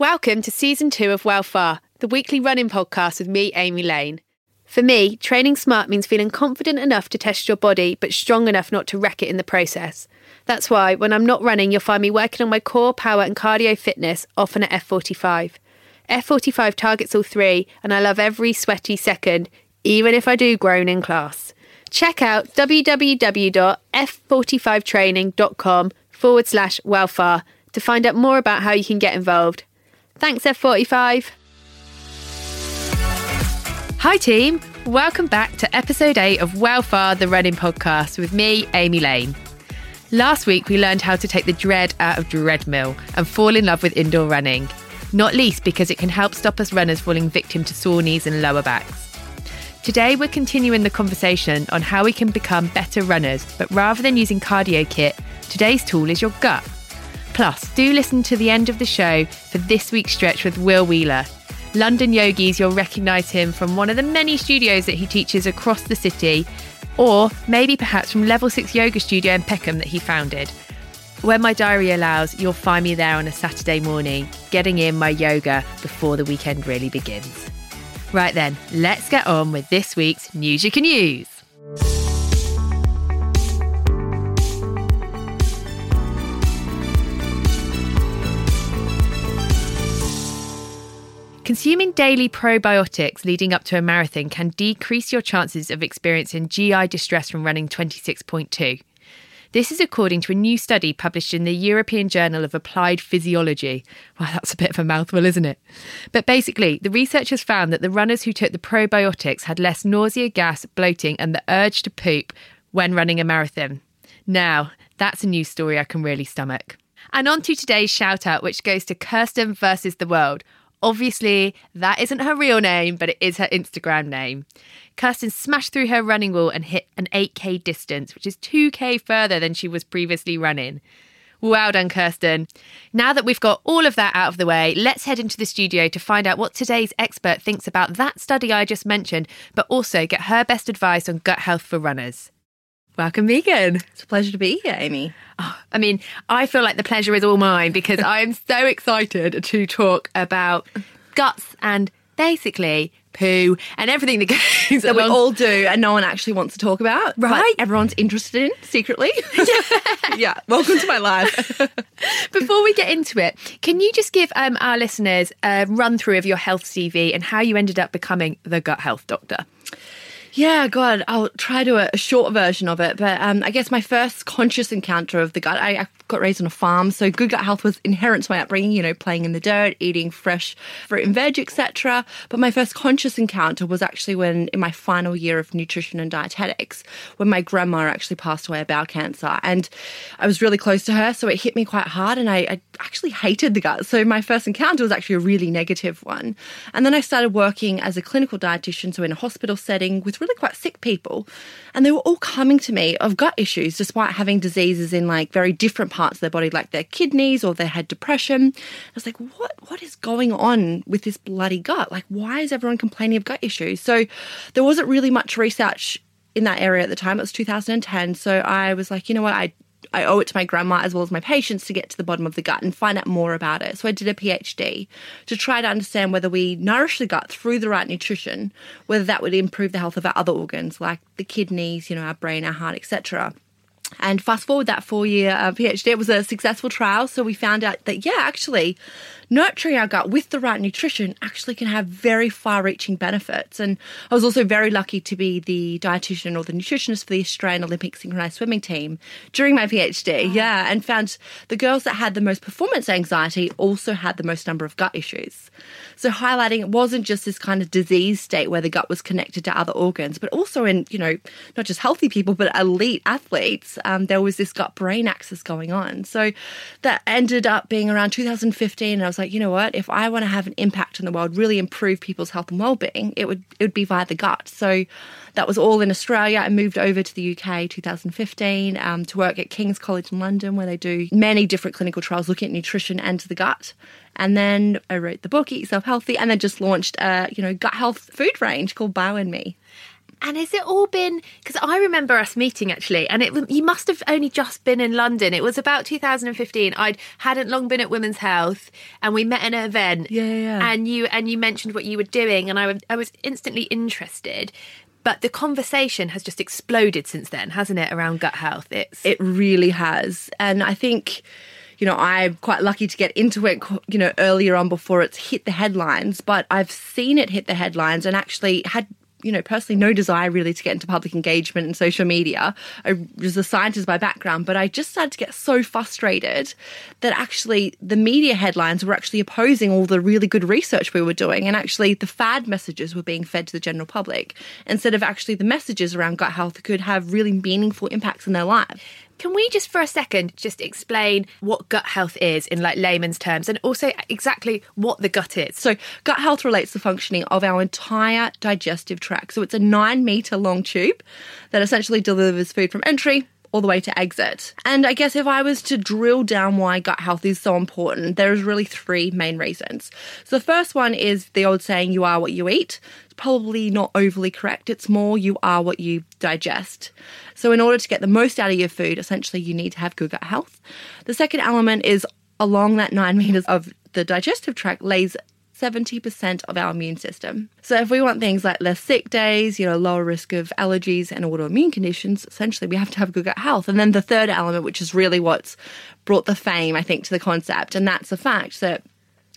Welcome to season two of Well Far, the weekly running podcast with me, Amy Lane. For me, training smart means feeling confident enough to test your body, but strong enough not to wreck it in the process. That's why when I'm not running, you'll find me working on my core, power, and cardio fitness, often at F45. F45 targets all three, and I love every sweaty second, even if I do groan in class. Check out www.f45training.com forward slash welfare to find out more about how you can get involved. Thanks, F45. Hi, team. Welcome back to episode 8 of Welfare, the running podcast with me, Amy Lane. Last week, we learned how to take the dread out of dreadmill and fall in love with indoor running, not least because it can help stop us runners falling victim to sore knees and lower backs. Today, we're continuing the conversation on how we can become better runners, but rather than using cardio kit, today's tool is your gut. Plus, do listen to the end of the show for this week's stretch with Will Wheeler. London Yogis, you'll recognise him from one of the many studios that he teaches across the city, or maybe perhaps from Level 6 Yoga Studio in Peckham that he founded. When my diary allows, you'll find me there on a Saturday morning, getting in my yoga before the weekend really begins. Right then, let's get on with this week's News You Can Use. Consuming daily probiotics leading up to a marathon can decrease your chances of experiencing GI distress from running 26.2. This is according to a new study published in the European Journal of Applied Physiology. Wow, that's a bit of a mouthful, isn't it? But basically, the researchers found that the runners who took the probiotics had less nausea, gas, bloating, and the urge to poop when running a marathon. Now, that's a news story I can really stomach. And on to today's shout out, which goes to Kirsten versus the world. Obviously, that isn't her real name, but it is her Instagram name. Kirsten smashed through her running wall and hit an 8k distance, which is 2k further than she was previously running. Well done, Kirsten. Now that we've got all of that out of the way, let's head into the studio to find out what today's expert thinks about that study I just mentioned, but also get her best advice on gut health for runners. Welcome, Megan. It's a pleasure to be here, Amy. Oh, I mean, I feel like the pleasure is all mine because I am so excited to talk about guts and basically poo and everything that goes that we all do and no one actually wants to talk about. Right. But everyone's interested in secretly. yeah. Welcome to my life. Before we get into it, can you just give um, our listeners a run through of your health CV and how you ended up becoming the gut health doctor? Yeah, God, I'll try to a, a short version of it. But um, I guess my first conscious encounter of the gut, I, I got raised on a farm, so good gut health was inherent to my upbringing. You know, playing in the dirt, eating fresh fruit and veg, etc. But my first conscious encounter was actually when, in my final year of nutrition and dietetics, when my grandma actually passed away of bowel cancer, and I was really close to her, so it hit me quite hard, and I, I actually hated the gut. So my first encounter was actually a really negative one, and then I started working as a clinical dietitian, so in a hospital setting with really quite sick people, and they were all coming to me of gut issues despite having diseases in like very different parts of their body, like their kidneys or they had depression. I was like, what what is going on with this bloody gut? Like, why is everyone complaining of gut issues? So there wasn't really much research in that area at the time. It was 2010. So I was like, you know what, I I owe it to my grandma as well as my patients to get to the bottom of the gut and find out more about it. So I did a PhD to try to understand whether we nourish the gut through the right nutrition, whether that would improve the health of our other organs like the kidneys, you know, our brain, our heart, etc. And fast forward that four year uh, PhD, it was a successful trial. So we found out that, yeah, actually, nurturing our gut with the right nutrition actually can have very far reaching benefits. And I was also very lucky to be the dietitian or the nutritionist for the Australian Olympic synchronized swimming team during my PhD. Yeah. And found the girls that had the most performance anxiety also had the most number of gut issues. So highlighting it wasn't just this kind of disease state where the gut was connected to other organs, but also in, you know, not just healthy people, but elite athletes um, there was this gut brain axis going on. So that ended up being around 2015. And I was like, you know what? If I want to have an impact in the world, really improve people's health and well-being, it would it would be via the gut. So that was all in Australia. I moved over to the UK 2015 um, to work at King's College in London, where they do many different clinical trials looking at nutrition and the gut. And then I wrote the book Eat Yourself Healthy, and then just launched a you know gut health food range called Bio and Me. And has it all been? Because I remember us meeting actually, and it you must have only just been in London. It was about 2015. I'd hadn't long been at Women's Health, and we met at an event. Yeah, yeah. And you and you mentioned what you were doing, and I was- I was instantly interested. But the conversation has just exploded since then, hasn't it? Around gut health, it's It really has. And I think, you know, I'm quite lucky to get into it, you know, earlier on before it's hit the headlines, but I've seen it hit the headlines and actually had you know, personally, no desire really to get into public engagement and social media. I was a scientist by background, but I just started to get so frustrated that actually the media headlines were actually opposing all the really good research we were doing. And actually, the fad messages were being fed to the general public instead of actually the messages around gut health could have really meaningful impacts in their lives. Can we just for a second just explain what gut health is in like layman's terms and also exactly what the gut is? So, gut health relates to the functioning of our entire digestive tract. So, it's a nine meter long tube that essentially delivers food from entry all the way to exit. And I guess if I was to drill down why gut health is so important, there's really three main reasons. So, the first one is the old saying, you are what you eat. It's probably not overly correct. It's more, you are what you digest. So, in order to get the most out of your food, essentially, you need to have good gut health. The second element is along that nine meters of the digestive tract lays 70% of our immune system. So if we want things like less sick days, you know, lower risk of allergies and autoimmune conditions, essentially we have to have good gut health. And then the third element, which is really what's brought the fame, I think, to the concept, and that's the fact that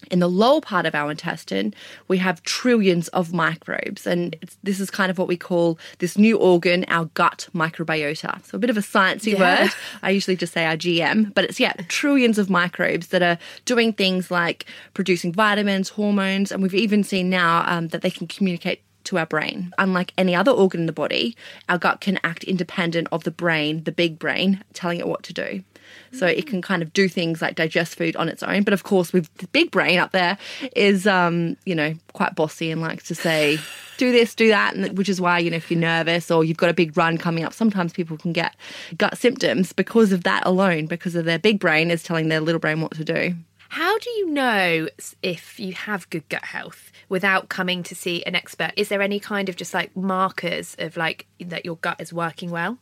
in the lower part of our intestine, we have trillions of microbes. And it's, this is kind of what we call this new organ, our gut microbiota. So a bit of a sciencey Yeah. word. I usually just say our GM, but it's, yeah, trillions of microbes that are doing things like producing vitamins, hormones, and we've even seen now um, that they can communicate to our brain. Unlike any other organ in the body, our gut can act independent of the brain, the big brain, telling it what to do. So it can kind of do things like digest food on its own. But of course, with the big brain up there is, um, you know, quite bossy and likes to say, do this, do that, and which is why, you know, if you're nervous or you've got a big run coming up, sometimes people can get gut symptoms because of that alone, because of their big brain is telling their little brain what to do. How do you know if you have good gut health without coming to see an expert? Is there any kind of just like markers of like that your gut is working well?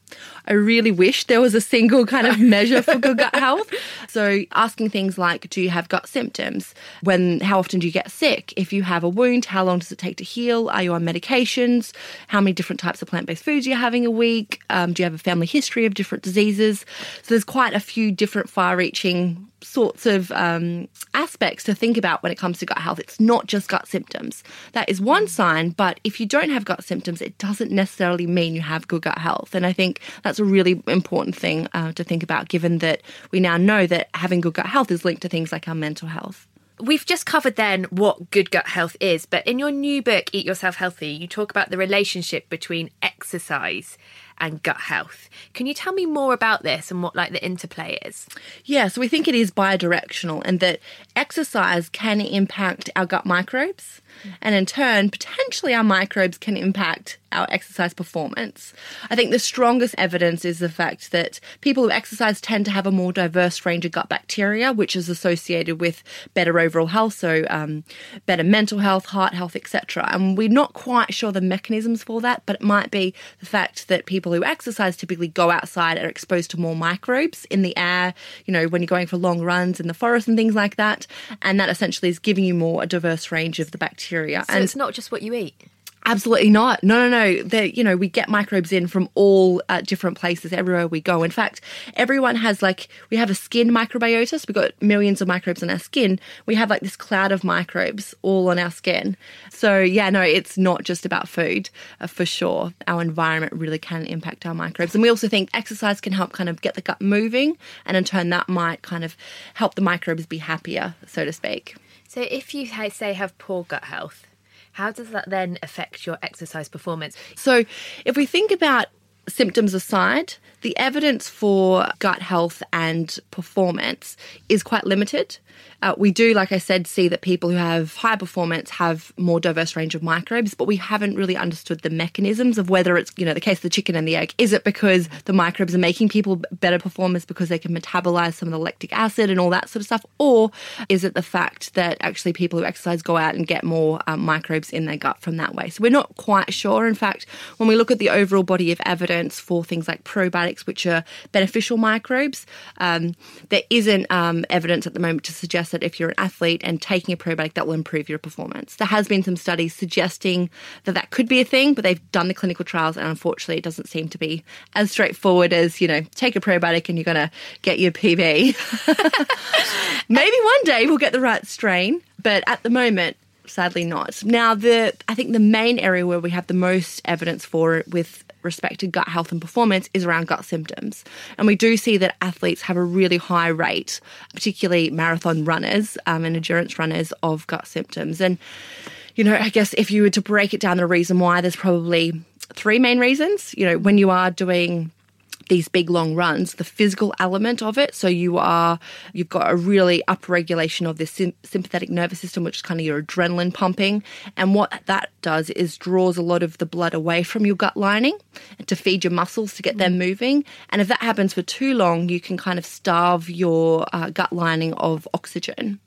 I really wish there was a single kind of measure for good gut health. So asking things like, do you have gut symptoms? When, how often do you get sick? If you have a wound, how long does it take to heal? Are you on medications? How many different types of plant-based foods are you having a week? Um, do you have a family history of different diseases? So there's quite a few different far-reaching sorts of um, aspects to think about when it comes to gut health. It's not just gut symptoms. That is one sign, but if you don't have gut symptoms, it doesn't necessarily mean you have good gut health. And I think that's a really important thing uh, to think about, given that we now know that having good gut health is linked to things like our mental health. We've just covered then what good gut health is, but in your new book, Eat Yourself Healthy, you talk about the relationship between exercise and gut health. Can you tell me more about this and what like the interplay is? Yeah, so we think it is bidirectional and that exercise can impact our gut microbes and in turn, potentially our microbes can impact our exercise performance. I think the strongest evidence is the fact that people who exercise tend to have a more diverse range of gut bacteria, which is associated with better overall health, so um, better mental health, heart health, etc. And we're not quite sure the mechanisms for that, but it might be the fact that people who exercise typically go outside and are exposed to more microbes in the air, you know, when you're going for long runs in the forest and things like that. And that essentially is giving you more a diverse range of the bacteria. So and it's not just what you eat. Absolutely not. No, no, no. They, you know, we get microbes in from all uh, different places everywhere we go. In fact, everyone has like we have a skin microbiota. So we've got millions of microbes on our skin. We have like this cloud of microbes all on our skin. So yeah, no, it's not just about food uh, for sure. Our environment really can impact our microbes, and we also think exercise can help kind of get the gut moving, and in turn that might kind of help the microbes be happier, so to speak. So if you say have poor gut health, how does that then affect your exercise performance? So, if we think about symptoms aside, the evidence for gut health and performance is quite limited. Uh, we do, like I said, see that people who have high performance have more diverse range of microbes, but we haven't really understood the mechanisms of whether it's, you know, the case of the chicken and the egg. Is it because the microbes are making people better performers because they can metabolize some of the lactic acid and all that sort of stuff? Or is it the fact that actually people who exercise go out and get more um, microbes in their gut from that way? So we're not quite sure. In fact, when we look at the overall body of evidence for things like probiotics, which are beneficial microbes, um, there isn't um, evidence at the moment to suggest that if you're an athlete and taking a probiotic, that will improve your performance. There has been some studies suggesting that that could be a thing, but they've done the clinical trials, and unfortunately, it doesn't seem to be as straightforward as you know, take a probiotic and you're going to get your PB. Maybe one day we'll get the right strain, but at the moment, sadly not. Now, the I think the main area where we have the most evidence for it with respect to gut health and performance is around gut symptoms. And we do see that athletes have a really high rate, particularly marathon runners um, and endurance runners, of gut symptoms. And, you know, I guess if you were to break it down, the reason why, there's probably three main reasons. You know, when you are doing these big long runs, the physical element of it. So you are, you've got a really upregulation of this sympathetic nervous system, which is kind of your adrenaline pumping. And what that does is draws a lot of the blood away from your gut lining to feed your muscles to get them moving. And if that happens for too long, you can kind of starve your uh, gut lining of oxygen.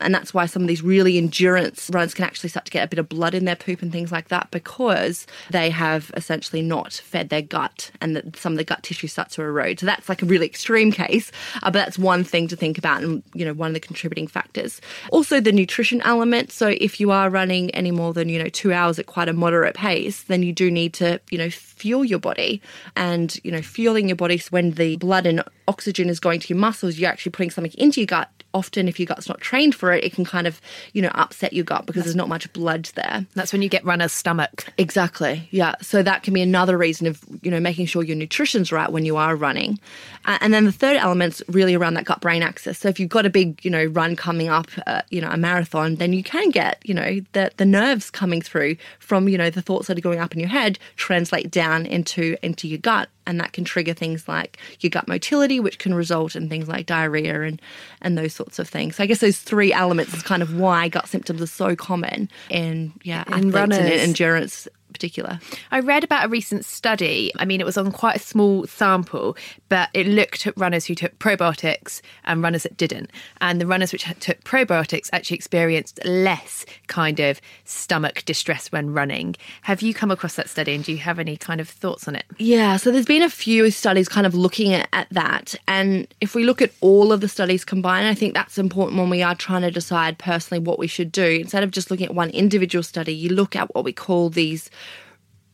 And that's why some of these really endurance runners can actually start to get a bit of blood in their poop and things like that because they have essentially not fed their gut and that some of the gut tissue starts to erode. So that's like a really extreme case, uh, but that's one thing to think about and, you know, one of the contributing factors. Also, the nutrition element. So if you are running any more than, you know, two hours at quite a moderate pace, then you do need to, you know, fuel your body. And, you know, fueling your body when the blood and oxygen is going to your muscles, you're actually putting something into your gut often if your gut's not trained for it, it can kind of, you know, upset your gut because there's not much blood there. That's when you get runner's stomach. Exactly. Yeah. So that can be another reason of, you know, making sure your nutrition's right when you are running. Uh, and then the third element's really around that gut brain axis. So if you've got a big, you know, run coming up, uh, you know, a marathon, then you can get, you know, the, the nerves coming through from, you know, the thoughts that are going up in your head translate down into into your gut and that can trigger things like your gut motility, which can result in things like diarrhea and and those sorts of things. So I guess those three elements is kind of why gut symptoms are so common in yeah In athletes and endurance particular. I read about a recent study. I mean, it was on quite a small sample, but it looked at runners who took probiotics and runners that didn't. And the runners which took probiotics actually experienced less kind of stomach distress when running. Have you come across that study and do you have any kind of thoughts on it? Yeah, so there's been a few studies kind of looking at, at that. And if we look at all of the studies combined, I think that's important when we are trying to decide personally what we should do. Instead of just looking at one individual study, you look at what we call these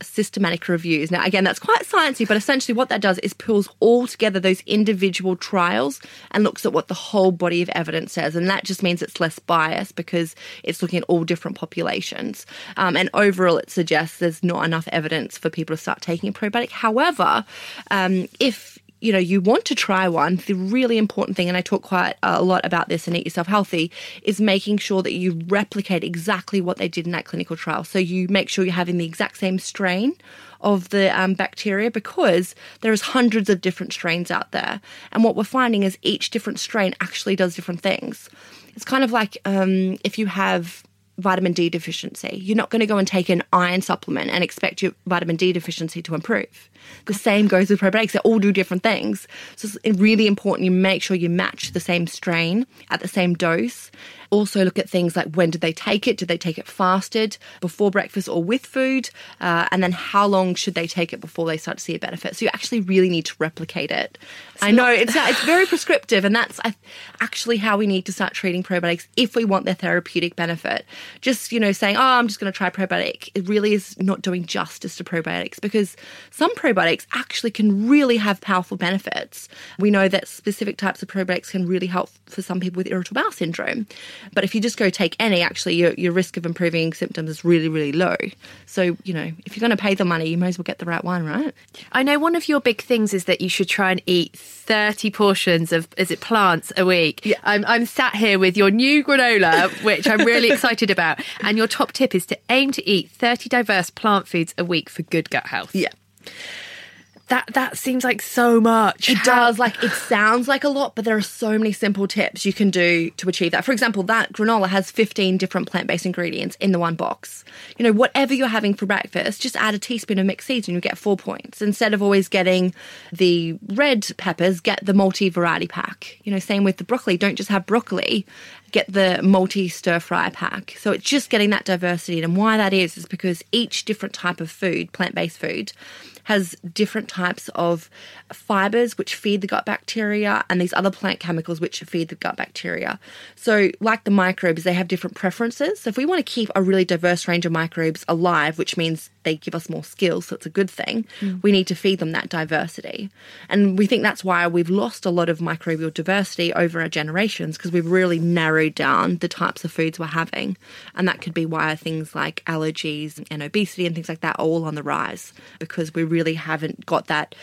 systematic reviews. Now, again, that's quite sciencey, but essentially what that does is pulls all together those individual trials and looks at what the whole body of evidence says. And that just means it's less biased because it's looking at all different populations. Um, and overall, it suggests there's not enough evidence for people to start taking a probiotic. However, um, if you know you want to try one. The really important thing and i talk quite a lot about this in eat yourself healthy is making sure that you replicate exactly what they did in that clinical trial. So you make sure you're having the exact same strain of the um, bacteria because there's hundreds of different strains out there. And what we're finding is each different strain actually does different things. It's kind of like um, if you have vitamin D deficiency. You're not going to go and take an iron supplement and expect your vitamin D deficiency to improve. The same goes with probiotics. They all do different things. So it's really important you make sure you match the same strain at the same dose. Also, look at things like when did they take it? Did they take it fasted, before breakfast, or with food? Uh, and then how long should they take it before they start to see a benefit? So you actually really need to replicate it. I know it's it's very prescriptive, and that's actually how we need to start treating probiotics if we want their therapeutic benefit. Just you know saying, oh, I'm just going to try probiotic, it really is not doing justice to probiotics because some probiotics actually can really have powerful benefits. We know that specific types of probiotics can really help for some people with irritable bowel syndrome. But if you just go take any, actually, your, your risk of improving symptoms is really, really low. So, you know, if you're going to pay the money, you may as well get the right one, right? I know one of your big things is that you should try and eat 30 portions of, is it plants a week? Yeah. I'm, I'm sat here with your new granola, which I'm really excited about. And your top tip is to aim to eat 30 diverse plant foods a week for good gut health. Yeah. That that seems like so much. It How- does. Like it sounds like a lot, but there are so many simple tips you can do to achieve that. For example, that granola has 15 different plant based ingredients in the one box. You know, whatever you're having for breakfast, just add a teaspoon of mixed seeds and you get four points. Instead of always getting the red peppers, get the multi variety pack. You know, same with the broccoli. Don't just have broccoli. Get the multi stir fry pack. So it's just getting that diversity. And why that is, is because each different type of food, plant based food, has different types of fibers which feed the gut bacteria and these other plant chemicals which feed the gut bacteria. So, like the microbes, they have different preferences. So, if we want to keep a really diverse range of microbes alive, which means they give us more skills, so it's a good thing, hmm. we need to feed them that diversity. And we think that's why we've lost a lot of microbial diversity over our generations because we've really narrowed down the types of foods we're having. And that could be why things like allergies and obesity and things like that are all on the rise because we really haven't got that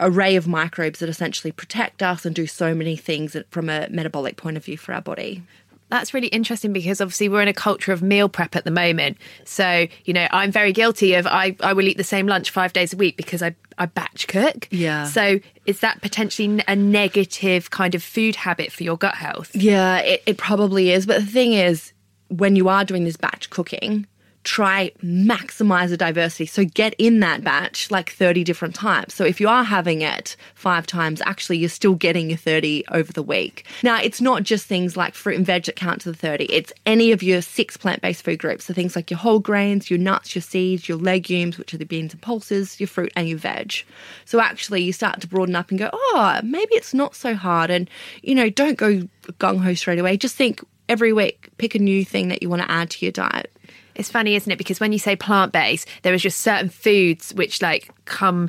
array of microbes that essentially protect us and do so many things from a metabolic point of view for our body. That's really interesting because obviously we're in a culture of meal prep at the moment. So, you know, I'm very guilty of I, I will eat the same lunch five days a week because I, I batch cook. Yeah. So is that potentially a negative kind of food habit for your gut health? Yeah, it, it probably is. But the thing is, when you are doing this batch cooking, try maximize the diversity. So get in that batch like 30 different types. So if you are having it five times, actually you're still getting your 30 over the week. Now, it's not just things like fruit and veg that count to the 30. It's any of your six plant-based food groups. So things like your whole grains, your nuts, your seeds, your legumes, which are the beans and pulses, your fruit and your veg. So actually you start to broaden up and go, "Oh, maybe it's not so hard." And you know, don't go gung ho straight away. Just think every week pick a new thing that you want to add to your diet. It's funny, isn't it? Because when you say plant based, there is just certain foods which like come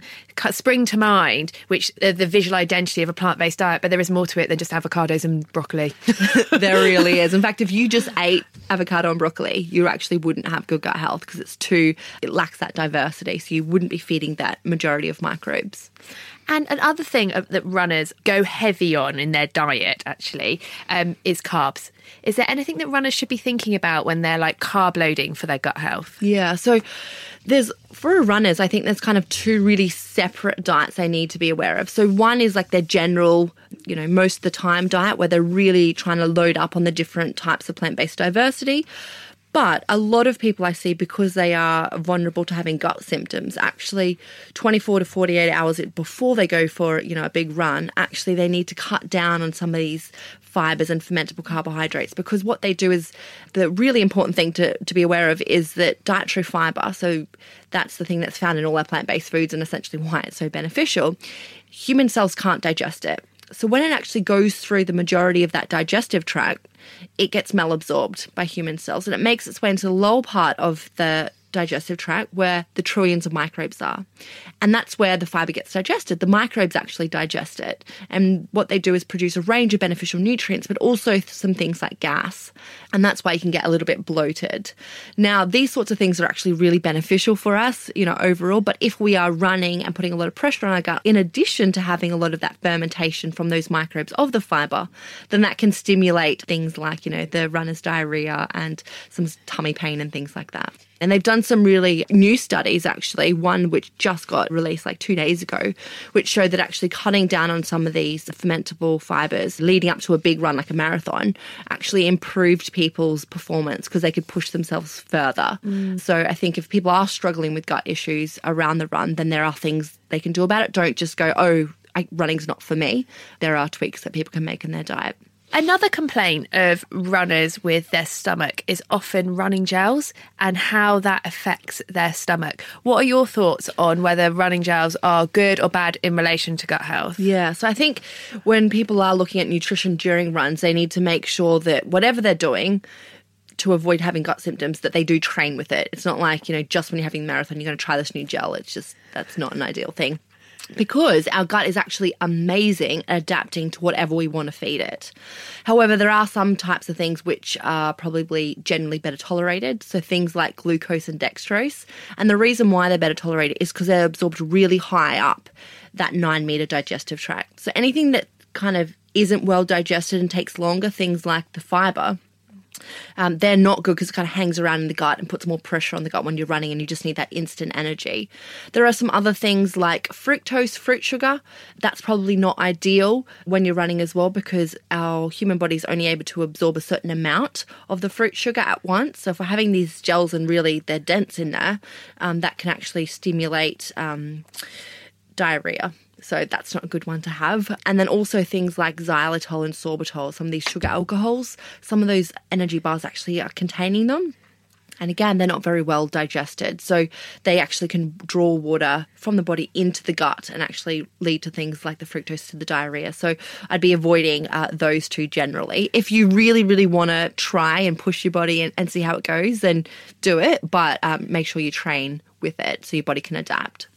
spring to mind, which are the visual identity of a plant based diet. But there is more to it than just avocados and broccoli. there really is. In fact, if you just ate avocado and broccoli, you actually wouldn't have good gut health because it's too it lacks that diversity. So you wouldn't be feeding that majority of microbes. And another thing that runners go heavy on in their diet actually um, is carbs. Is there anything that runners should be thinking about when they're like carb loading for their gut health? Yeah. So there's for runners, I think there's kind of two really separate diets they need to be aware of. So one is like their general, you know, most of the time diet where they're really trying to load up on the different types of plant-based diversity. But a lot of people I see, because they are vulnerable to having gut symptoms, actually 24 to 48 hours before they go for, you know, a big run, actually they need to cut down on some of these fibers and fermentable carbohydrates because what they do is the really important thing to, to be aware of is that dietary fiber, so that's the thing that's found in all our plant-based foods and essentially why it's so beneficial, human cells can't digest it. So when it actually goes through the majority of that digestive tract, it gets malabsorbed by human cells and it makes its way into the lower part of the digestive tract where the trillions of microbes are. And that's where the fiber gets digested. The microbes actually digest it. And what they do is produce a range of beneficial nutrients, but also some things like gas. And that's why you can get a little bit bloated. Now, these sorts of things are actually really beneficial for us, you know, overall. But if we are running and putting a lot of pressure on our gut, in addition to having a lot of that fermentation from those microbes of the fiber, then that can stimulate things like, you know, the runner's diarrhea and some tummy pain and things like that. And they've done some really new studies, actually, one which just got released like two days ago, which showed that actually cutting down on some of these fermentable fibers leading up to a big run like a marathon actually improved people's performance because they could push themselves further. Mm. So I think if people are struggling with gut issues around the run, then there are things they can do about it. Don't just go, oh, I, running's not for me. There are tweaks that people can make in their diet. Another complaint of runners with their stomach is often running gels and how that affects their stomach. What are your thoughts on whether running gels are good or bad in relation to gut health? Yeah, so I think when people are looking at nutrition during runs, they need to make sure that whatever they're doing to avoid having gut symptoms, that they do train with it. It's not like, you know, just when you're having a marathon, you're going to try this new gel. It's just, that's not an ideal thing. Because our gut is actually amazing at adapting to whatever we want to feed it. However, there are some types of things which are probably generally better tolerated. So things like glucose and dextrose. And the reason why they're better tolerated is because they're absorbed really high up that nine meter digestive tract. So anything that kind of isn't well digested and takes longer, things like the fiber, Um, they're not good because it kind of hangs around in the gut and puts more pressure on the gut when you're running, and you just need that instant energy. There are some other things like fructose, fruit sugar. That's probably not ideal when you're running as well because our human body is only able to absorb a certain amount of the fruit sugar at once. So if we're having these gels and really they're dense in there, um, that can actually stimulate um, diarrhea. So that's not a good one to have. And then also things like xylitol and sorbitol, some of these sugar alcohols, some of those energy bars actually are containing them. And again, they're not very well digested. So they actually can draw water from the body into the gut and actually lead to things like the fructose to the diarrhea. So I'd be avoiding uh, those two generally. If you really, really want to try and push your body and, and, see how it goes, then do it. But um, make sure you train with it so your body can adapt.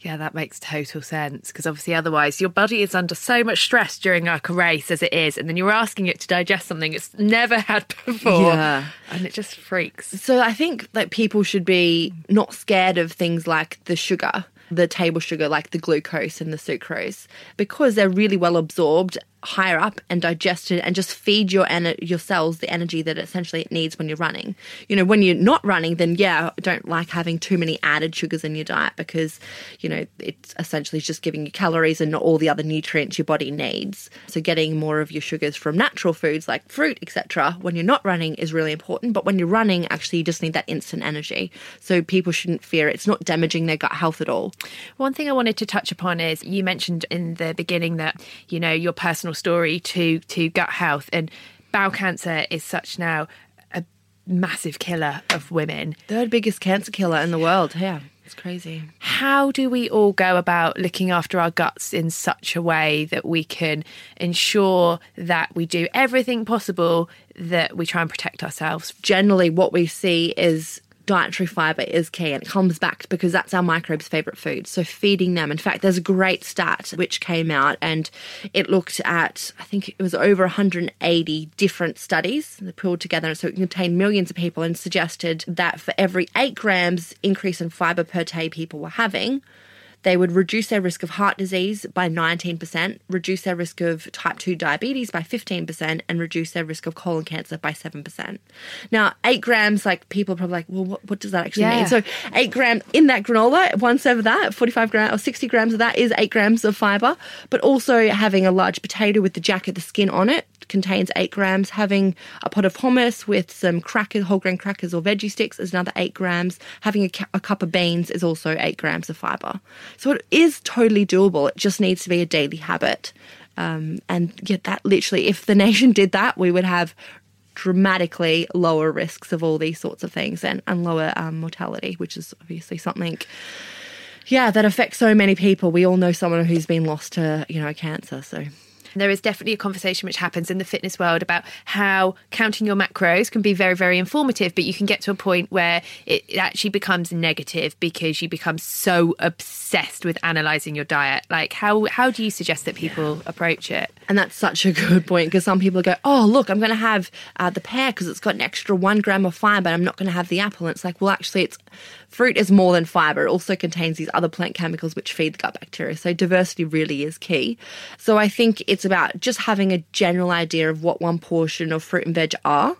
Yeah, that makes total sense because obviously, otherwise, your body is under so much stress during like a race as it is, and then you're asking it to digest something it's never had before, Yeah. and it just freaks. So I think that people should be not scared of things like the sugar, the table sugar, like the glucose and the sucrose, because they're really well absorbed higher up and digested and just feed your ener- your cells the energy that essentially it needs when you're running. You know, when you're not running, then yeah, don't like having too many added sugars in your diet because, you know, it's essentially just giving you calories and not all the other nutrients your body needs. So getting more of your sugars from natural foods like fruit, etc., when you're not running is really important. But when you're running, actually you just need that instant energy. So people shouldn't fear. It's not damaging their gut health at all. One thing I wanted to touch upon is you mentioned in the beginning that you know your personal story to to gut health and bowel cancer is such now a massive killer of women. Third biggest cancer killer in the world. Yeah, it's crazy. How do we all go about looking after our guts in such a way that we can ensure that we do everything possible that we try and protect ourselves? generally what we see is dietary fiber is key and it comes back because that's our microbes favorite food. So feeding them. In fact there's a great stat which came out and it looked at i think it was over 180 different studies that pulled together. So it contained millions of people and suggested that for every 8 grams increase in fiber per day people were having they would reduce their risk of heart disease by 19%, reduce their risk of type 2 diabetes by 15%, and reduce their risk of colon cancer by 7%. Now, eight grams, like people are probably like, well, what, what does that actually Yeah. mean? So, eight grams in that granola, one serve of that, 45 grams or 60 grams of that is eight grams of fiber. But also having a large potato with the jacket, the skin on it, contains eight grams. Having a pot of hummus with some crackers, whole grain crackers or veggie sticks is another eight grams. Having a, cu- a cup of beans is also eight grams of fiber. So it is totally doable. It just needs to be a daily habit. Um, and yet, that literally, if the nation did that, we would have dramatically lower risks of all these sorts of things and, and lower um, mortality, which is obviously something. Yeah, that affects so many people. We all know someone who's been lost to, you know, cancer. So There is definitely a conversation which happens in the fitness world about how counting your macros can be very, very informative, but you can get to a point where it, it actually becomes negative because you become so obsessed with analysing your diet. Like, how, how do you suggest that people approach it? And that's such a good point because some people go, oh, look, I'm going to have uh, the pear because it's got an extra one gram of fiber. But I'm not going to have the apple. And it's like, well, actually, it's fruit is more than fiber. It also contains these other plant chemicals which feed the gut bacteria. So diversity really is key. So I think it's about just having a general idea of what one portion of fruit and veg are.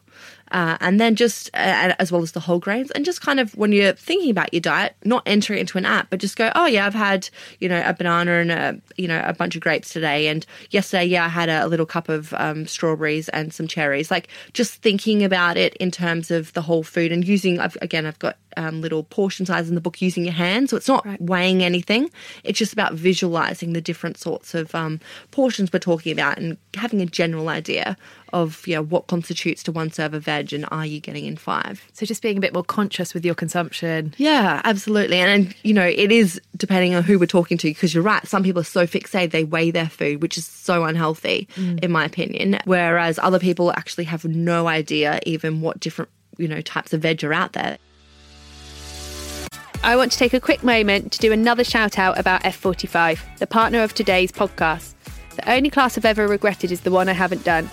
Uh, and then just uh, as well as the whole grains and just kind of when you're thinking about your diet not enter it into an app but just go oh yeah i've had you know a banana and a you know a bunch of grapes today. And yesterday yeah i had a, a little cup of um, strawberries and some cherries. Like just thinking about it in terms of the whole food and using I've, again i've got um, little portion size in the book using your hand so it's not weighing anything. It's just about visualizing the different sorts of um, portions we're talking about and having a general idea of you know what constitutes to one serve of veg and are you getting in five So just being a bit more conscious with your consumption. yeah absolutely and, and you know it is depending on who we're talking to because you're right some people are so fixated they weigh their food which is so unhealthy mm. in my opinion whereas other people actually have no idea even what different you know types of veg are out there I want to take a quick moment to do another shout out about F45, the partner of today's podcast. The only class I've ever regretted is the one I haven't done.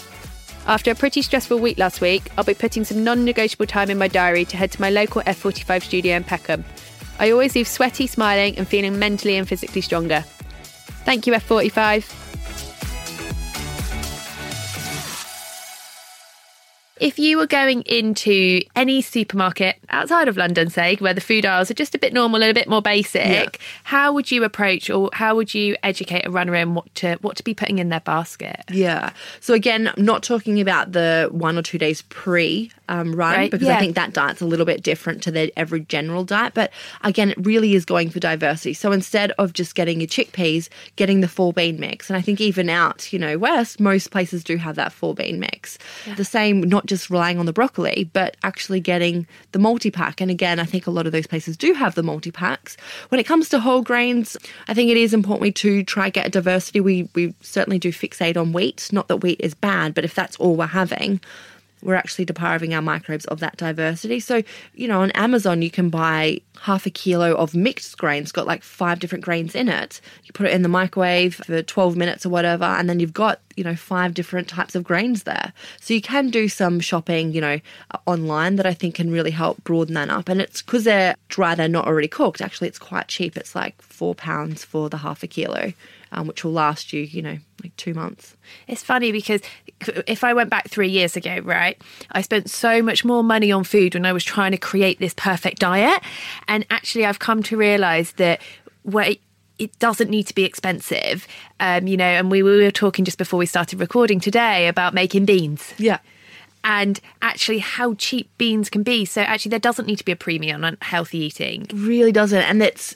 After a pretty stressful week last week, I'll be putting some non negotiable time in my diary to head to my local F45 studio in Peckham. I always leave sweaty, smiling, and feeling mentally and physically stronger. Thank you, F45. If you were going into any supermarket outside of London, say, where the food aisles are just a bit normal and a bit more basic, Yeah. how would you approach or how would you educate a runner in what to what to be putting in their basket? Yeah. So again, I'm not talking about the one or two days pre um, run Right, because yeah. I think that diet's a little bit different to the every general diet. But again, it really is going for diversity. So instead of just getting your chickpeas, getting the four bean mix, and I think even out, you know, west, most places do have that four bean mix. The same, not just relying on the broccoli, but actually getting the multi pack. And again, I think a lot of those places do have the multi packs. When it comes to whole grains, I think it is important to try get a diversity. We we certainly do fixate on wheat. Not that wheat is bad, but if that's all we're having, we're actually depriving our microbes of that diversity. So, you know, on Amazon, you can buy half a kilo of mixed grains, got like five different grains in it. You put it in the microwave for 12 minutes or whatever, and then you've got, you know, five different types of grains there. So you can do some shopping, you know, uh, online that I think can really help broaden that up. And it's because they're dry, they're not already cooked. Actually, it's quite cheap. It's like four pounds for the half a kilo, um, which will last you, you know, like two months. It's funny because if I went back three years ago, right, I spent so much more money on food when I was trying to create this perfect diet. And actually, I've come to realize that where it doesn't need to be expensive, um, you know, and we, we were talking just before we started recording today about making beans. Yeah. And actually, how cheap beans can be. So, actually, there doesn't need to be a premium on healthy eating. Really doesn't. And it's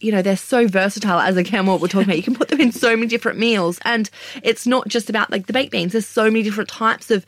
You know, they're so versatile as a what we're talking about. You can put them in so many different meals. And it's not just about like the baked beans. There's so many different types of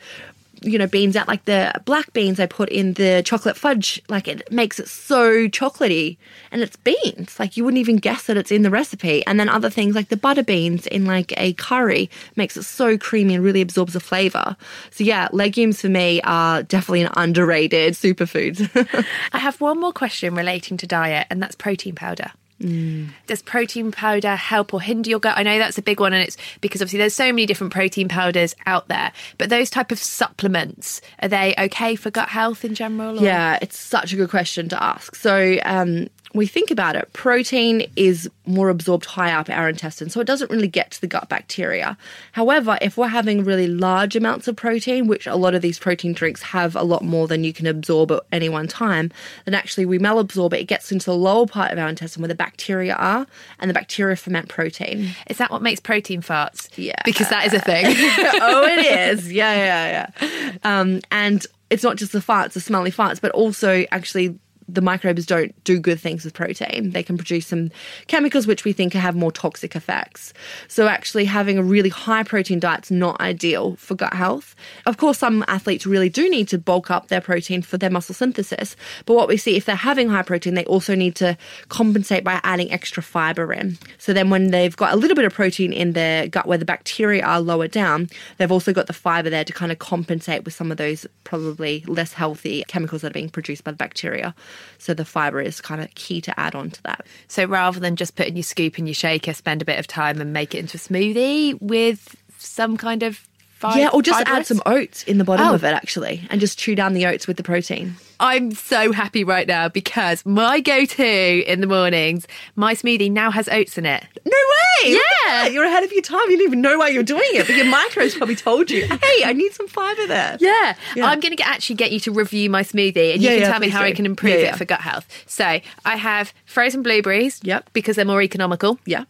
you know, beans out like the black beans I put in the chocolate fudge, like it makes it so chocolatey and it's beans. Like you wouldn't even guess that it's in the recipe. And then other things like the butter beans in like a curry makes it so creamy and really absorbs the flavor. So yeah, legumes for me are definitely an underrated superfood. I have one more question relating to diet, and that's protein powder. Does protein powder help or hinder your gut? I know that's a big one, and it's because obviously there's so many different protein powders out there. But those type of supplements are they okay for gut health in general? or- Yeah, it's such a good question to ask. So, um, we think about it, protein is more absorbed high up our intestine, so it doesn't really get to the gut bacteria. However, if we're having really large amounts of protein, which a lot of these protein drinks have a lot more than you can absorb at any one time, then actually we malabsorb it. It gets into the lower part of our intestine where the bacteria are, and the bacteria ferment protein. Is that what makes protein farts? Yeah. because that is a thing. oh, it is. Yeah, yeah, yeah. Um, and it's not just the farts, the smelly farts, but also actually the microbes don't do good things with protein. They can produce some chemicals which we think have more toxic effects. So actually having a really high protein diet's not ideal for gut health. Of course, some athletes really do need to bulk up their protein for their muscle synthesis. But what we see if they're having high protein, they also need to compensate by adding extra fiber in. So then when they've got a little bit of protein in their gut where the bacteria are lower down, they've also got the fiber there to kind of compensate with some of those probably less healthy chemicals that are being produced by the bacteria. So the fiber is kind of key to add on to that. so rather than just putting your scoop in your shaker, spend a bit of time and make it into a smoothie with some kind of fi- yeah, or just add some oats in the bottom Oh. of it actually, and just chew down the oats with the protein. I'm so happy right now because my go-to in the mornings, my smoothie now has oats in it. No way! Yeah. you're ahead of your time. You didn't even know why you're doing it, but your microbes probably told you, "Hey, I need some fiber there." Yeah. Yeah. I'm going to actually get you to review my smoothie and you Yeah, can yeah, tell me how I can improve it for gut health. So I have frozen blueberries Yep. because they're more economical. Yeah.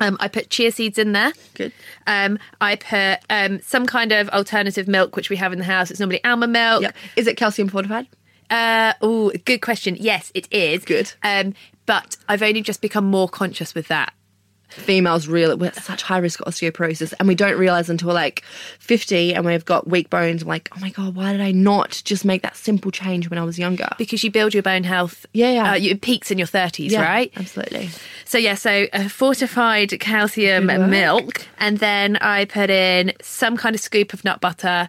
Um, I put chia seeds in there. Good. Um, I put um, some kind of alternative milk, which we have in the house. It's normally almond milk. Yep. Is it calcium fortified? Uh, oh, good question. Yes, it is. Good. Um, but I've only just become more conscious with that. Females really we're at such high risk of osteoporosis, and we don't realize until we're like fifty, and we've got weak bones. I'm like, oh my god, why did I not just make that simple change when I was younger? Because you build your bone health. Yeah, yeah. Uh, it peaks in your 30s, Yeah, right? Absolutely. So yeah, so a fortified calcium milk, and then I put in some kind of scoop of nut butter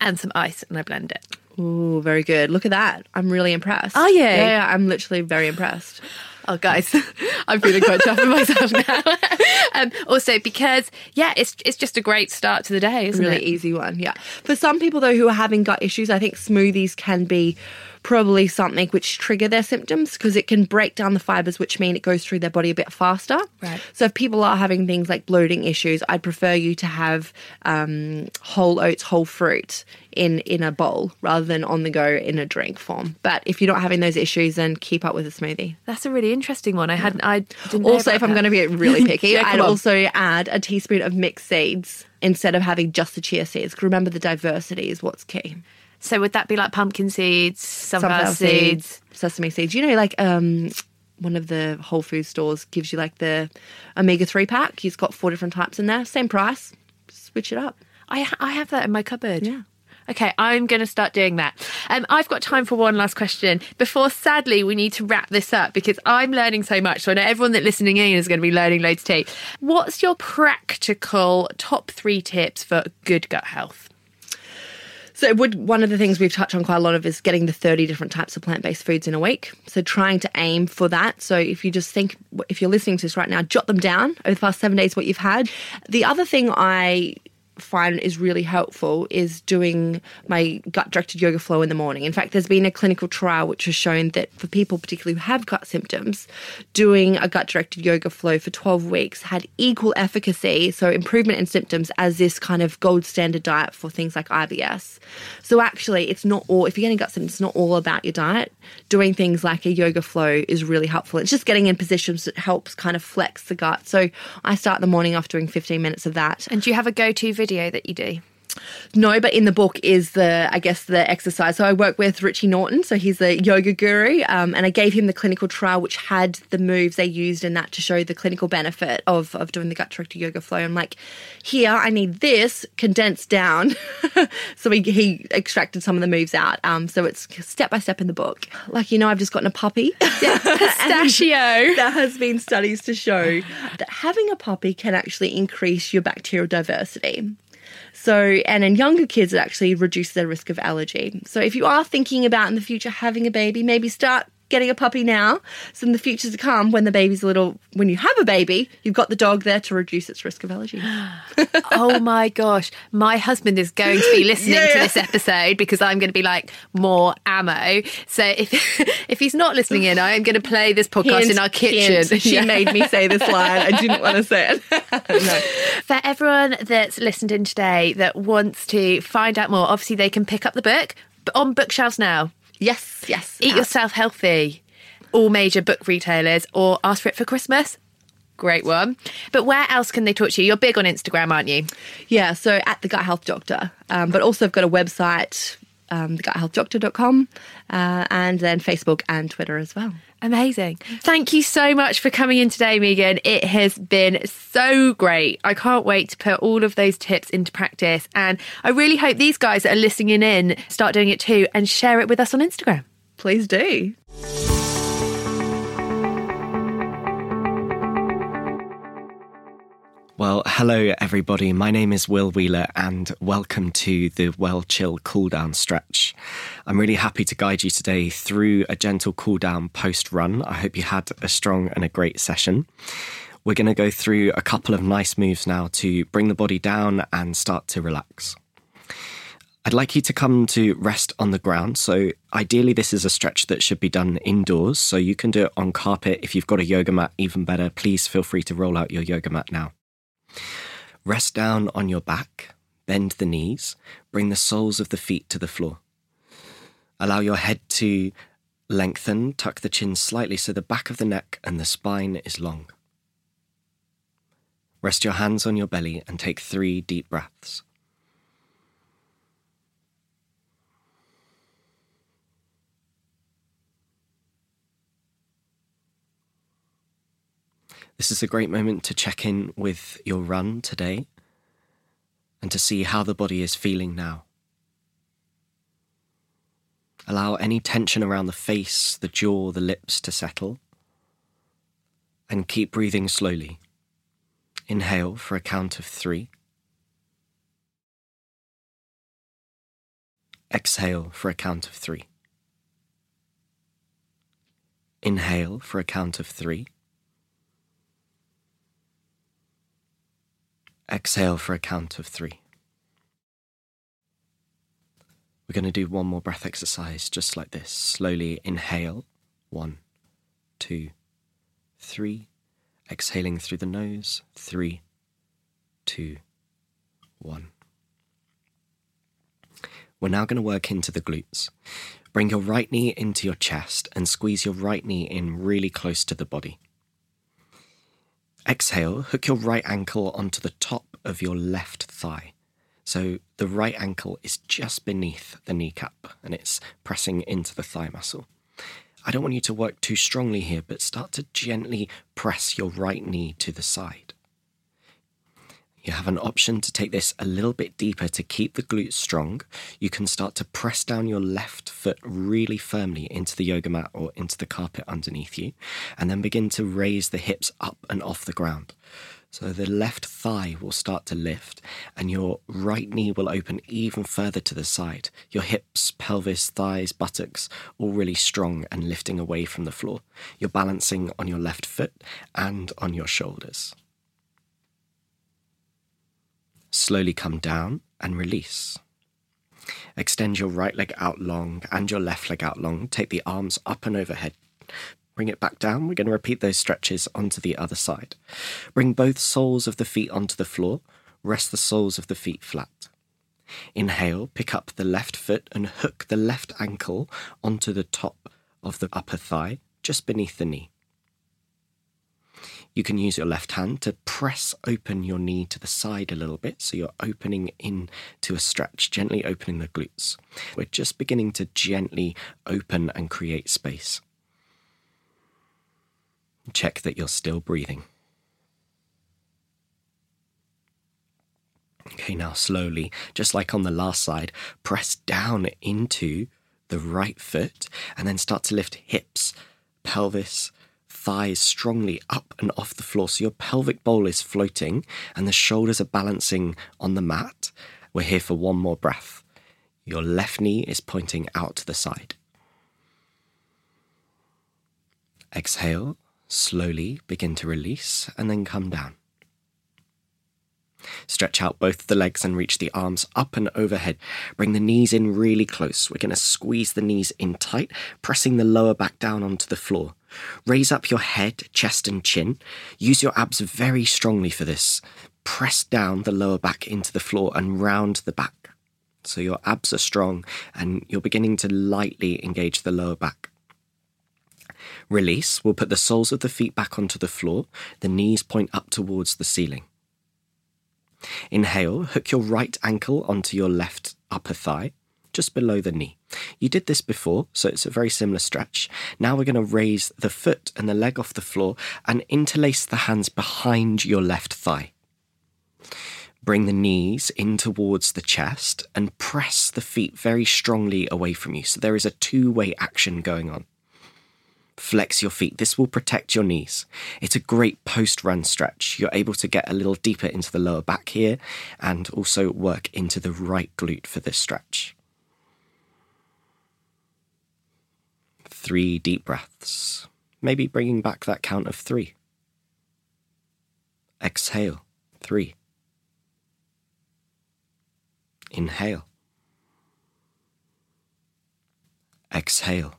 and some ice, and I blend it. Oh, very good. Look at that. I'm really impressed. Are you? Yeah, yeah, I'm literally very impressed. Oh, guys, I'm feeling quite chuffed with myself now. um, also, because yeah, it's it's just a great start to the day, isn't really it? easy one. Yeah. For some people though who are having gut issues, I think smoothies can be probably something which trigger their symptoms because it can break down the fibers, which mean it goes through their body a bit faster. Right. So if people are having things like bloating issues, I'd prefer you to have um, whole oats, whole fruit in in a bowl rather than on the go in a drink form. But if you're not having those issues, then keep up with a smoothie. That's a really interesting one. I hadn't. I didn't Also, if I'm going to be really picky, Yeah, I'd on. also add a teaspoon of mixed seeds instead of having just the chia seeds. Remember, the diversity is what's key. So would that be like pumpkin seeds, sunflower, seeds? sesame seeds. You know, like um, one of the Whole Food stores gives you like the omega three pack. He's got four different types in there, same price. Switch it up. I I have that in my cupboard. Yeah. Okay, I'm going to start doing that. Um, I've got time for one last question before, sadly, we need to wrap this up because I'm learning so much. So I know everyone that listening in is going to be learning loads too. What's your practical top three tips for good gut health? So would one of the things we've touched on quite a lot of is getting the 30 different types of plant-based foods in a week. So trying to aim for that. So if you just think if you're listening to this right now, jot them down over the past 7 days what you've had. The other thing I find is really helpful is doing my gut directed yoga flow in the morning. In fact, there's been a clinical trial which has shown that for people particularly who have gut symptoms, doing a gut directed yoga flow for 12 weeks had equal efficacy, so improvement in symptoms as this kind of gold standard diet for things like IBS. So actually, it's not all if you're getting gut symptoms, it's not all about your diet. Doing things like a yoga flow is really helpful. It's just getting in positions that helps kind of flex the gut. So I start the morning off doing 15 minutes of that. And do you have a go to video that you do? No, but in the book is the, I guess, the exercise. So I work with Richie Norton, so he's a yoga guru, um, and I gave him the clinical trial which had the moves they used in that to show the clinical benefit of, of doing the gut directed yoga flow. I'm like, here, I need this condensed down. so he, he extracted some of the moves out. Um, so it's step by step in the book. Like, you know, I've just gotten a puppy. Yeah, Pistachio. there has been studies to show that having a puppy can actually increase your bacterial diversity. So, and in younger kids, it actually reduces their risk of allergy. So, if you are thinking about in the future having a baby, maybe start getting a puppy now. So, in the future to come, when the baby's a little, when you have a baby, you've got the dog there to reduce its risk of allergy. oh my gosh, my husband is going to be listening Yeah, to this episode because I'm going to be like more ammo. So if if he's not listening in, I am going to play this podcast in our kitchen. hint. She Yeah. made me say this line. I didn't want to say it. no. For everyone that's listened in today that wants to find out more, obviously they can pick up the book on bookshelves now. Yes, yes. Eat yourself healthy. All major book retailers, or ask for it for Christmas. Great one. But where else can they talk to you? You're big on Instagram, aren't you? Yeah, so at the Gut Health Doctor. Um, but also I've got a website, um, theguthealthdoctor.com, uh, and then Facebook and Twitter as well. Amazing. Thank you so much for coming in today, Megan. It has been so great. I can't wait to put all of those tips into practice. And I really hope these guys that are listening in start doing it too and share it with us on Instagram. Please do. Well, hello everybody. My name is Will Wheeler and welcome to the Well Chill Cool Down stretch. I'm really happy to guide you today through a gentle cool down post run. I hope you had a strong and a great session. We're going to go through a couple of nice moves now to bring the body down and start to relax. I'd like you to come to rest on the ground. So, ideally, this is a stretch that should be done indoors. So, you can do it on carpet. If you've got a yoga mat, even better. Please feel free to roll out your yoga mat now. Rest down on your back, bend the knees, bring the soles of the feet to the floor. Allow your head to lengthen, tuck the chin slightly so the back of the neck and the spine is long. Rest your hands on your belly and take three deep breaths. This is a great moment to check in with your run today and to see how the body is feeling now. Allow any tension around the face, the jaw, the lips to settle. And keep breathing slowly. Inhale for a count of three. Exhale for a count of three. Inhale for a count of three. Exhale for a count of three. We're going to do one more breath exercise just like this. Slowly inhale. One, two, three. Exhaling through the nose. Three, two, one. We're now going to work into the glutes. Bring your right knee into your chest and squeeze your right knee in really close to the body. Exhale, hook your right ankle onto the top of your left thigh. So the right ankle is just beneath the kneecap and it's pressing into the thigh muscle. I don't want you to work too strongly here, but start to gently press your right knee to the side. You have an option to take this a little bit deeper to keep the glutes strong. You can start to press down your left foot really firmly into the yoga mat or into the carpet underneath you, and then begin to raise the hips up and off the ground. So the left thigh will start to lift and your right knee will open even further to the side. Your hips, pelvis, thighs, buttocks, all really strong and lifting away from the floor. You're balancing on your left foot and on your shoulders. Slowly come down and release. Extend your right leg out long and your left leg out long. Take the arms up and overhead. Bring it back down. We're going to repeat those stretches onto the other side. Bring both soles of the feet onto the floor. Rest the soles of the feet flat. Inhale, pick up the left foot and hook the left ankle onto the top of the upper thigh, just beneath the knee. You can use your left hand to press open your knee to the side a little bit so you're opening in to a stretch, gently opening the glutes. We're just beginning to gently open and create space. Check that you're still breathing. Okay, now slowly, just like on the last side, press down into the right foot and then start to lift hips, pelvis, thighs strongly up and off the floor. So your pelvic bowl is floating and the shoulders are balancing on the mat. We're here for one more breath. Your left knee is pointing out to the side. Exhale, slowly begin to release and then come down. Stretch out both the legs and reach the arms up and overhead. Bring the knees in really close. We're going to squeeze the knees in tight, pressing the lower back down onto the floor. Raise up your head, chest, and chin. Use your abs very strongly for this. Press down the lower back into the floor and round the back. So your abs are strong and you're beginning to lightly engage the lower back. Release. We'll put the soles of the feet back onto the floor. The knees point up towards the ceiling. Inhale, hook your right ankle onto your left upper thigh, just below the knee. You did this before, so it's a very similar stretch. Now we're going to raise the foot and the leg off the floor and interlace the hands behind your left thigh. Bring the knees in towards the chest and press the feet very strongly away from you. So there is a two way action going on. Flex your feet. This will protect your knees. It's a great post run stretch. You're able to get a little deeper into the lower back here and also work into the right glute for this stretch. Three deep breaths, maybe bringing back that count of three. Exhale, three. Inhale. Exhale.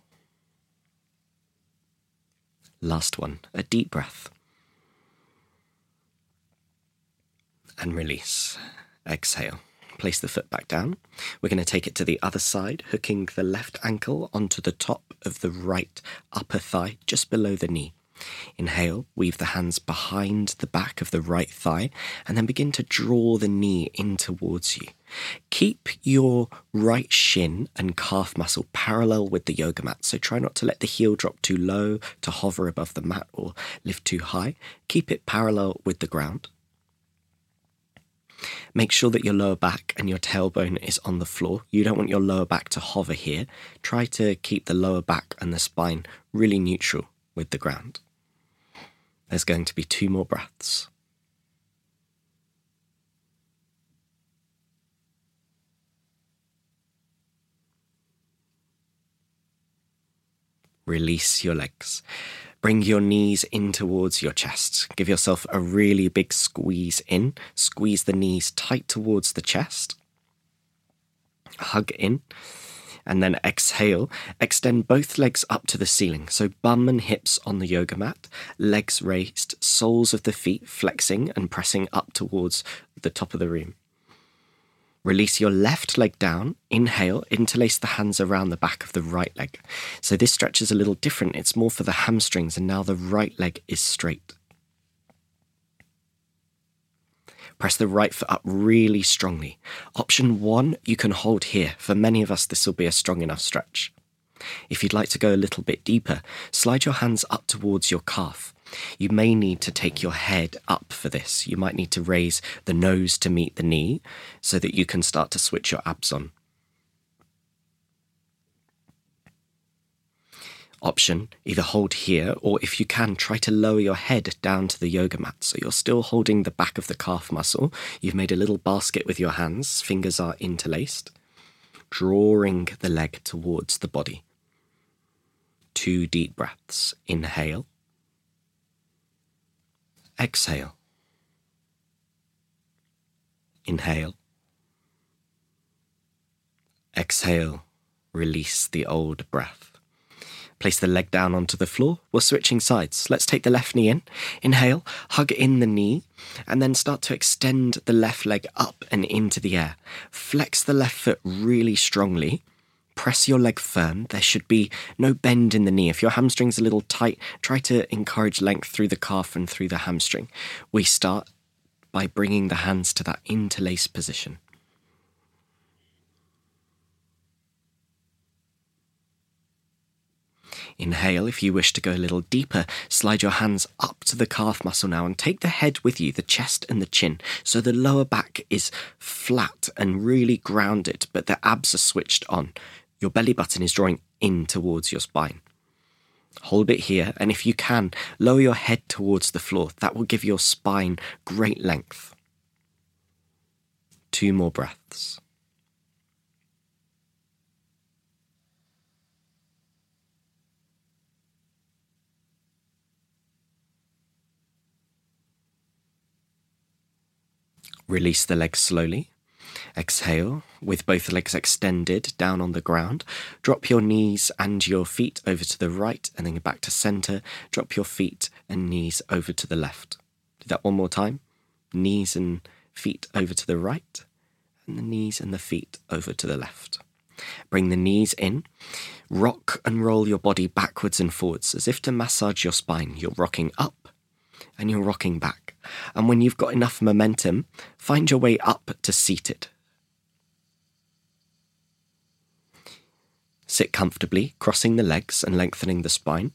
Last one, a deep breath. And release. Exhale. Place the foot back down. We're going to take it to the other side, hooking the left ankle onto the top of the right upper thigh, just below the knee. Inhale, weave the hands behind the back of the right thigh, and then begin to draw the knee in towards you. Keep your right shin and calf muscle parallel with the yoga mat, so try not to let the heel drop too low to hover above the mat or lift too high. Keep it parallel with the ground. Make sure that your lower back and your tailbone is on the floor. You don't want your lower back to hover here. Try to keep the lower back and the spine really neutral with the ground. There's going to be two more breaths. Release your legs. Bring your knees in towards your chest. Give yourself a really big squeeze in. Squeeze the knees tight towards the chest. Hug in. And then exhale. Extend both legs up to the ceiling. So bum and hips on the yoga mat, legs raised, soles of the feet flexing and pressing up towards the top of the room. Release your left leg down. Inhale, interlace the hands around the back of the right leg. So this stretch is a little different. It's more for the hamstrings, and now the right leg is straight. Press the right foot up really strongly. Option one, you can hold here. For many of us, this will be a strong enough stretch. If you'd like to go a little bit deeper, slide your hands up towards your calf. You may need to take your head up for this. You might need to raise the nose to meet the knee so that you can start to switch your abs on. Option either hold here or if you can, try to lower your head down to the yoga mat. So you're still holding the back of the calf muscle. You've made a little basket with your hands, fingers are interlaced, drawing the leg towards the body. Two deep breaths. Inhale. Exhale. Inhale. Exhale. Release the old breath. Place the leg down onto the floor. We're switching sides. Let's take the left knee in. Inhale, hug in the knee, and then start to extend the left leg up and into the air. Flex the left foot really strongly Press your leg firm. There should be no bend in the knee. If your hamstring's a little tight, try to encourage length through the calf and through the hamstring. We start by bringing the hands to that interlaced position. Inhale if you wish to go a little deeper. Slide your hands up to the calf muscle now and take the head with you, the chest and the chin. So the lower back is flat and really grounded, but the abs are switched on. Your belly button is drawing in towards your spine. Hold it here, and if you can, lower your head towards the floor. That will give your spine great length. Two more breaths. Release the legs slowly. Exhale with both legs extended down on the ground. Drop your knees and your feet over to the right and then back to center. Drop your feet and knees over to the left. Do that one more time. Knees and feet over to the right and the knees and the feet over to the left. Bring the knees in. Rock and roll your body backwards and forwards as if to massage your spine. You're rocking up and you're rocking back. And when you've got enough momentum, find your way up to seated. Sit comfortably, crossing the legs and lengthening the spine.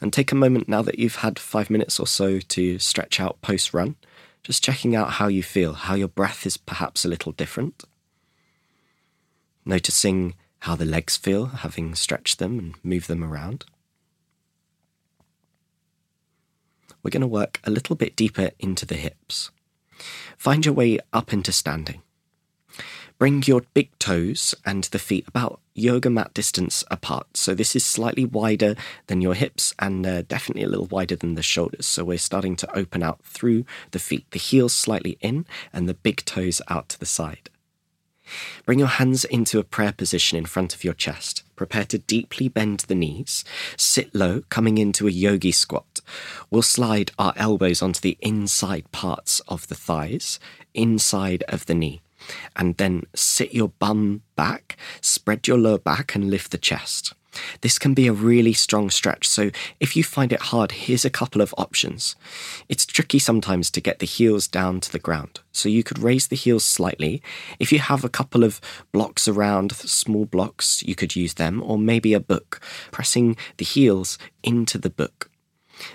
And take a moment now that you've had five minutes or so to stretch out post run, just checking out how you feel, how your breath is perhaps a little different. Noticing how the legs feel, having stretched them and moved them around. We're going to work a little bit deeper into the hips. Find your way up into standing. Bring your big toes and the feet about yoga mat distance apart. So this is slightly wider than your hips and uh, definitely a little wider than the shoulders. So we're starting to open out through the feet, the heels slightly in and the big toes out to the side. Bring your hands into a prayer position in front of your chest. Prepare to deeply bend the knees. Sit low, coming into a yogi squat. We'll slide our elbows onto the inside parts of the thighs, inside of the knee and then sit your bum back, spread your lower back, and lift the chest. This can be a really strong stretch, so if you find it hard, here's a couple of options. It's tricky sometimes to get the heels down to the ground, so you could raise the heels slightly. If you have a couple of blocks around, small blocks, you could use them, or maybe a book, pressing the heels into the book.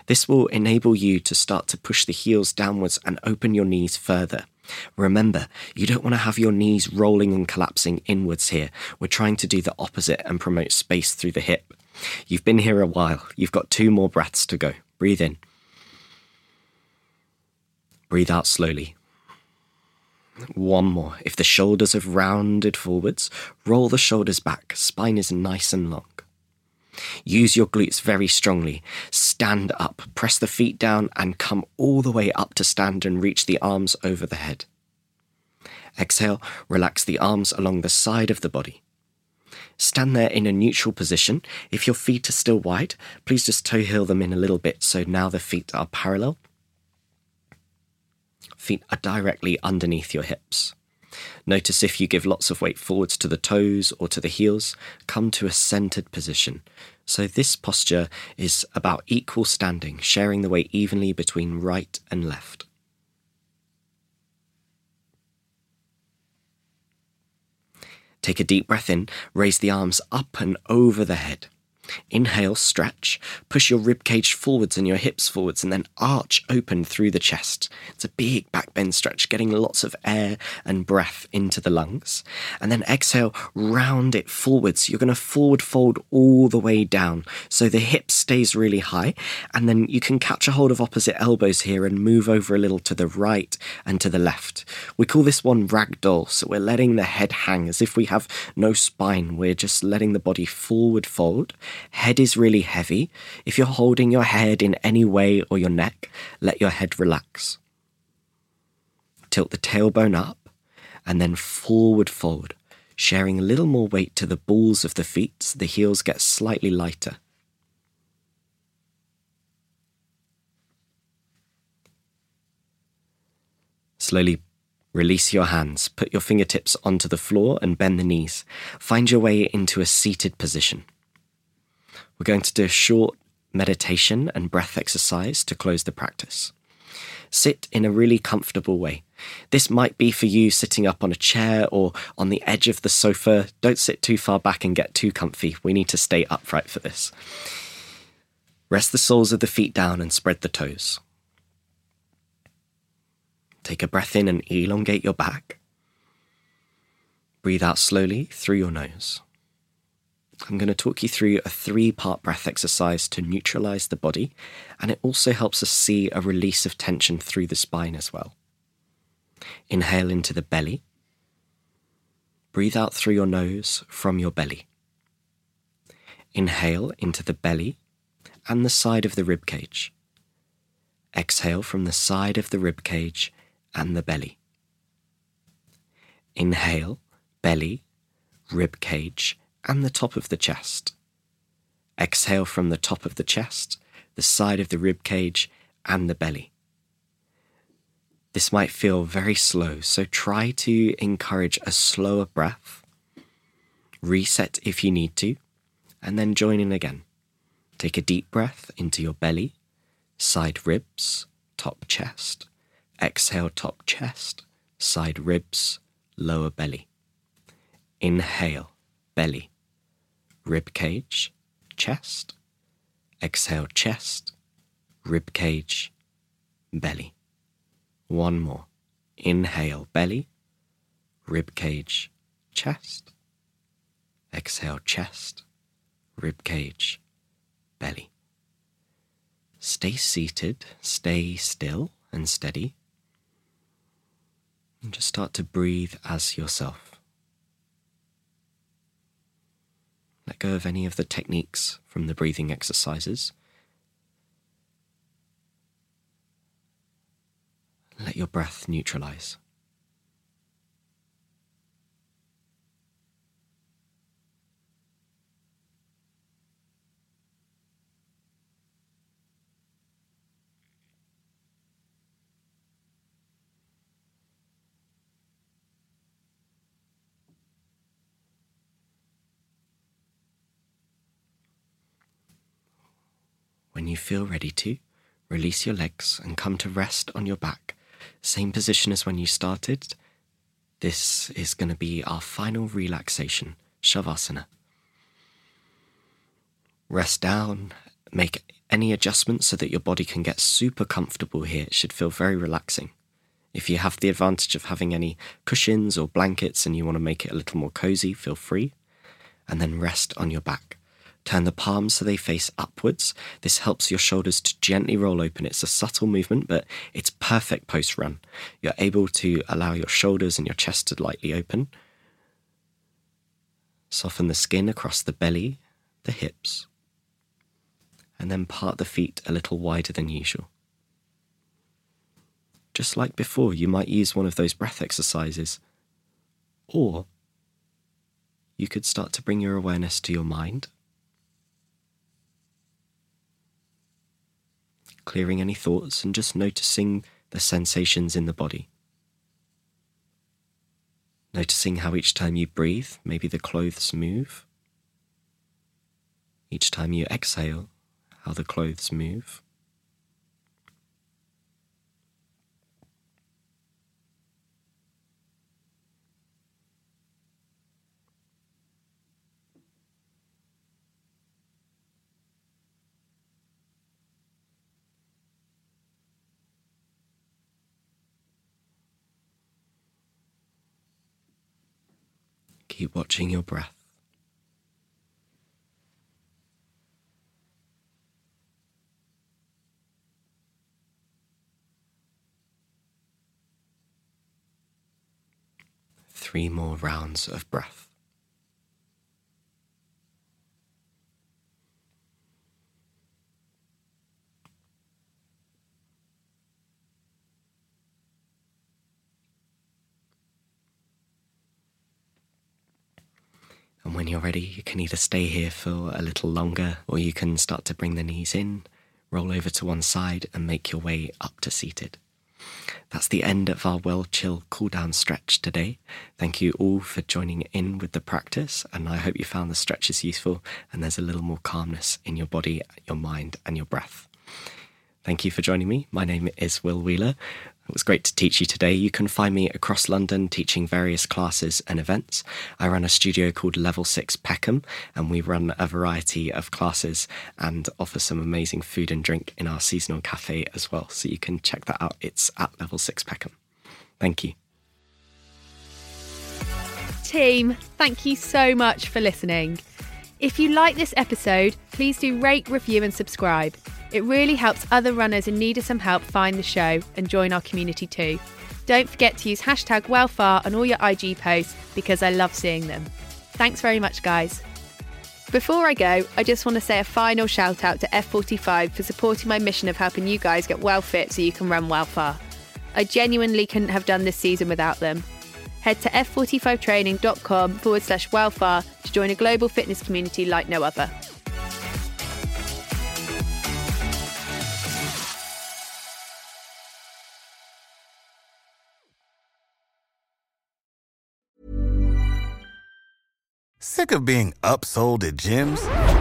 This will enable you to start to push the heels downwards and open your knees further. Remember, you don't want to have your knees rolling and collapsing inwards here. We're trying to do the opposite and promote space through the hip. You've been here a while. You've got two more breaths to go. Breathe in. Breathe out slowly. One more. If the shoulders have rounded forwards, roll the shoulders back. Spine is nice and long. Use your glutes very strongly. Stand up, press the feet down, and come all the way up to stand and reach the arms over the head. Exhale, relax the arms along the side of the body. Stand there in a neutral position. If your feet are still wide, please just toe heel them in a little bit so now the feet are parallel. Feet are directly underneath your hips. Notice if you give lots of weight forwards to the toes or to the heels, come to a centered position. So this posture is about equal standing, sharing the weight evenly between right and left. Take a deep breath in, raise the arms up and over the head. Inhale, stretch. Push your rib cage forwards and your hips forwards, and then arch open through the chest. It's a big back bend stretch, getting lots of air and breath into the lungs. And then exhale, round it forwards. You're going to forward fold all the way down. So the hip stays really high. And then you can catch a hold of opposite elbows here and move over a little to the right and to the left. We call this one ragdoll. So we're letting the head hang as if we have no spine. We're just letting the body forward fold Head is really heavy. If you're holding your head in any way or your neck, let your head relax. Tilt the tailbone up and then forward fold, sharing a little more weight to the balls of the feet so the heels get slightly lighter. Slowly release your hands, put your fingertips onto the floor and bend the knees. Find your way into a seated position. We're going to do a short meditation and breath exercise to close the practice. Sit in a really comfortable way. This might be for you sitting up on a chair or on the edge of the sofa. Don't sit too far back and get too comfy. We need to stay upright for this. Rest the soles of the feet down and spread the toes. Take a breath in and elongate your back. Breathe out slowly through your nose. I'm going to talk you through a three part breath exercise to neutralize the body, and it also helps us see a release of tension through the spine as well. Inhale into the belly. Breathe out through your nose from your belly. Inhale into the belly and the side of the rib cage. Exhale from the side of the rib cage and the belly. Inhale, belly, rib cage, and the top of the chest. Exhale from the top of the chest, the side of the rib cage, and the belly. This might feel very slow, so try to encourage a slower breath. Reset if you need to, and then join in again. Take a deep breath into your belly, side ribs, top chest. Exhale, top chest, side ribs, lower belly. Inhale, belly rib cage, chest. Exhale, chest, rib cage, belly. One more. Inhale, belly, rib cage, chest. Exhale, chest, rib cage, belly. Stay seated, stay still and steady. And just start to breathe as yourself. Let go of any of the techniques from the breathing exercises. Let your breath neutralize. When you feel ready to, release your legs and come to rest on your back. Same position as when you started. This is going to be our final relaxation, Shavasana. Rest down, make any adjustments so that your body can get super comfortable here. It should feel very relaxing. If you have the advantage of having any cushions or blankets and you want to make it a little more cozy, feel free. And then rest on your back. Turn the palms so they face upwards. This helps your shoulders to gently roll open. It's a subtle movement, but it's perfect post run. You're able to allow your shoulders and your chest to lightly open. Soften the skin across the belly, the hips, and then part the feet a little wider than usual. Just like before, you might use one of those breath exercises. Or you could start to bring your awareness to your mind clearing any thoughts and just noticing the sensations in the body. Noticing how each time you breathe, maybe the clothes move. Each time you exhale, how the clothes move. Keep watching your breath. Three more rounds of breath. And when you're ready, you can either stay here for a little longer or you can start to bring the knees in, roll over to one side, and make your way up to seated. That's the end of our well chill cool down stretch today. Thank you all for joining in with the practice, and I hope you found the stretches useful and there's a little more calmness in your body, your mind, and your breath. Thank you for joining me. My name is Will Wheeler. It was great to teach you today. You can find me across London teaching various classes and events. I run a studio called Level 6 Peckham, and we run a variety of classes and offer some amazing food and drink in our seasonal cafe as well. So you can check that out. It's at Level 6 Peckham. Thank you. Team, thank you so much for listening. If you like this episode, please do rate, review, and subscribe. It really helps other runners in need of some help find the show and join our community too. Don't forget to use hashtag WellFar on all your IG posts because I love seeing them. Thanks very much, guys. Before I go, I just want to say a final shout out to F45 for supporting my mission of helping you guys get well fit so you can run well far. I genuinely couldn't have done this season without them. Head to f45training.com forward slash wellfar to join a global fitness community like no other. Sick of being upsold at gyms?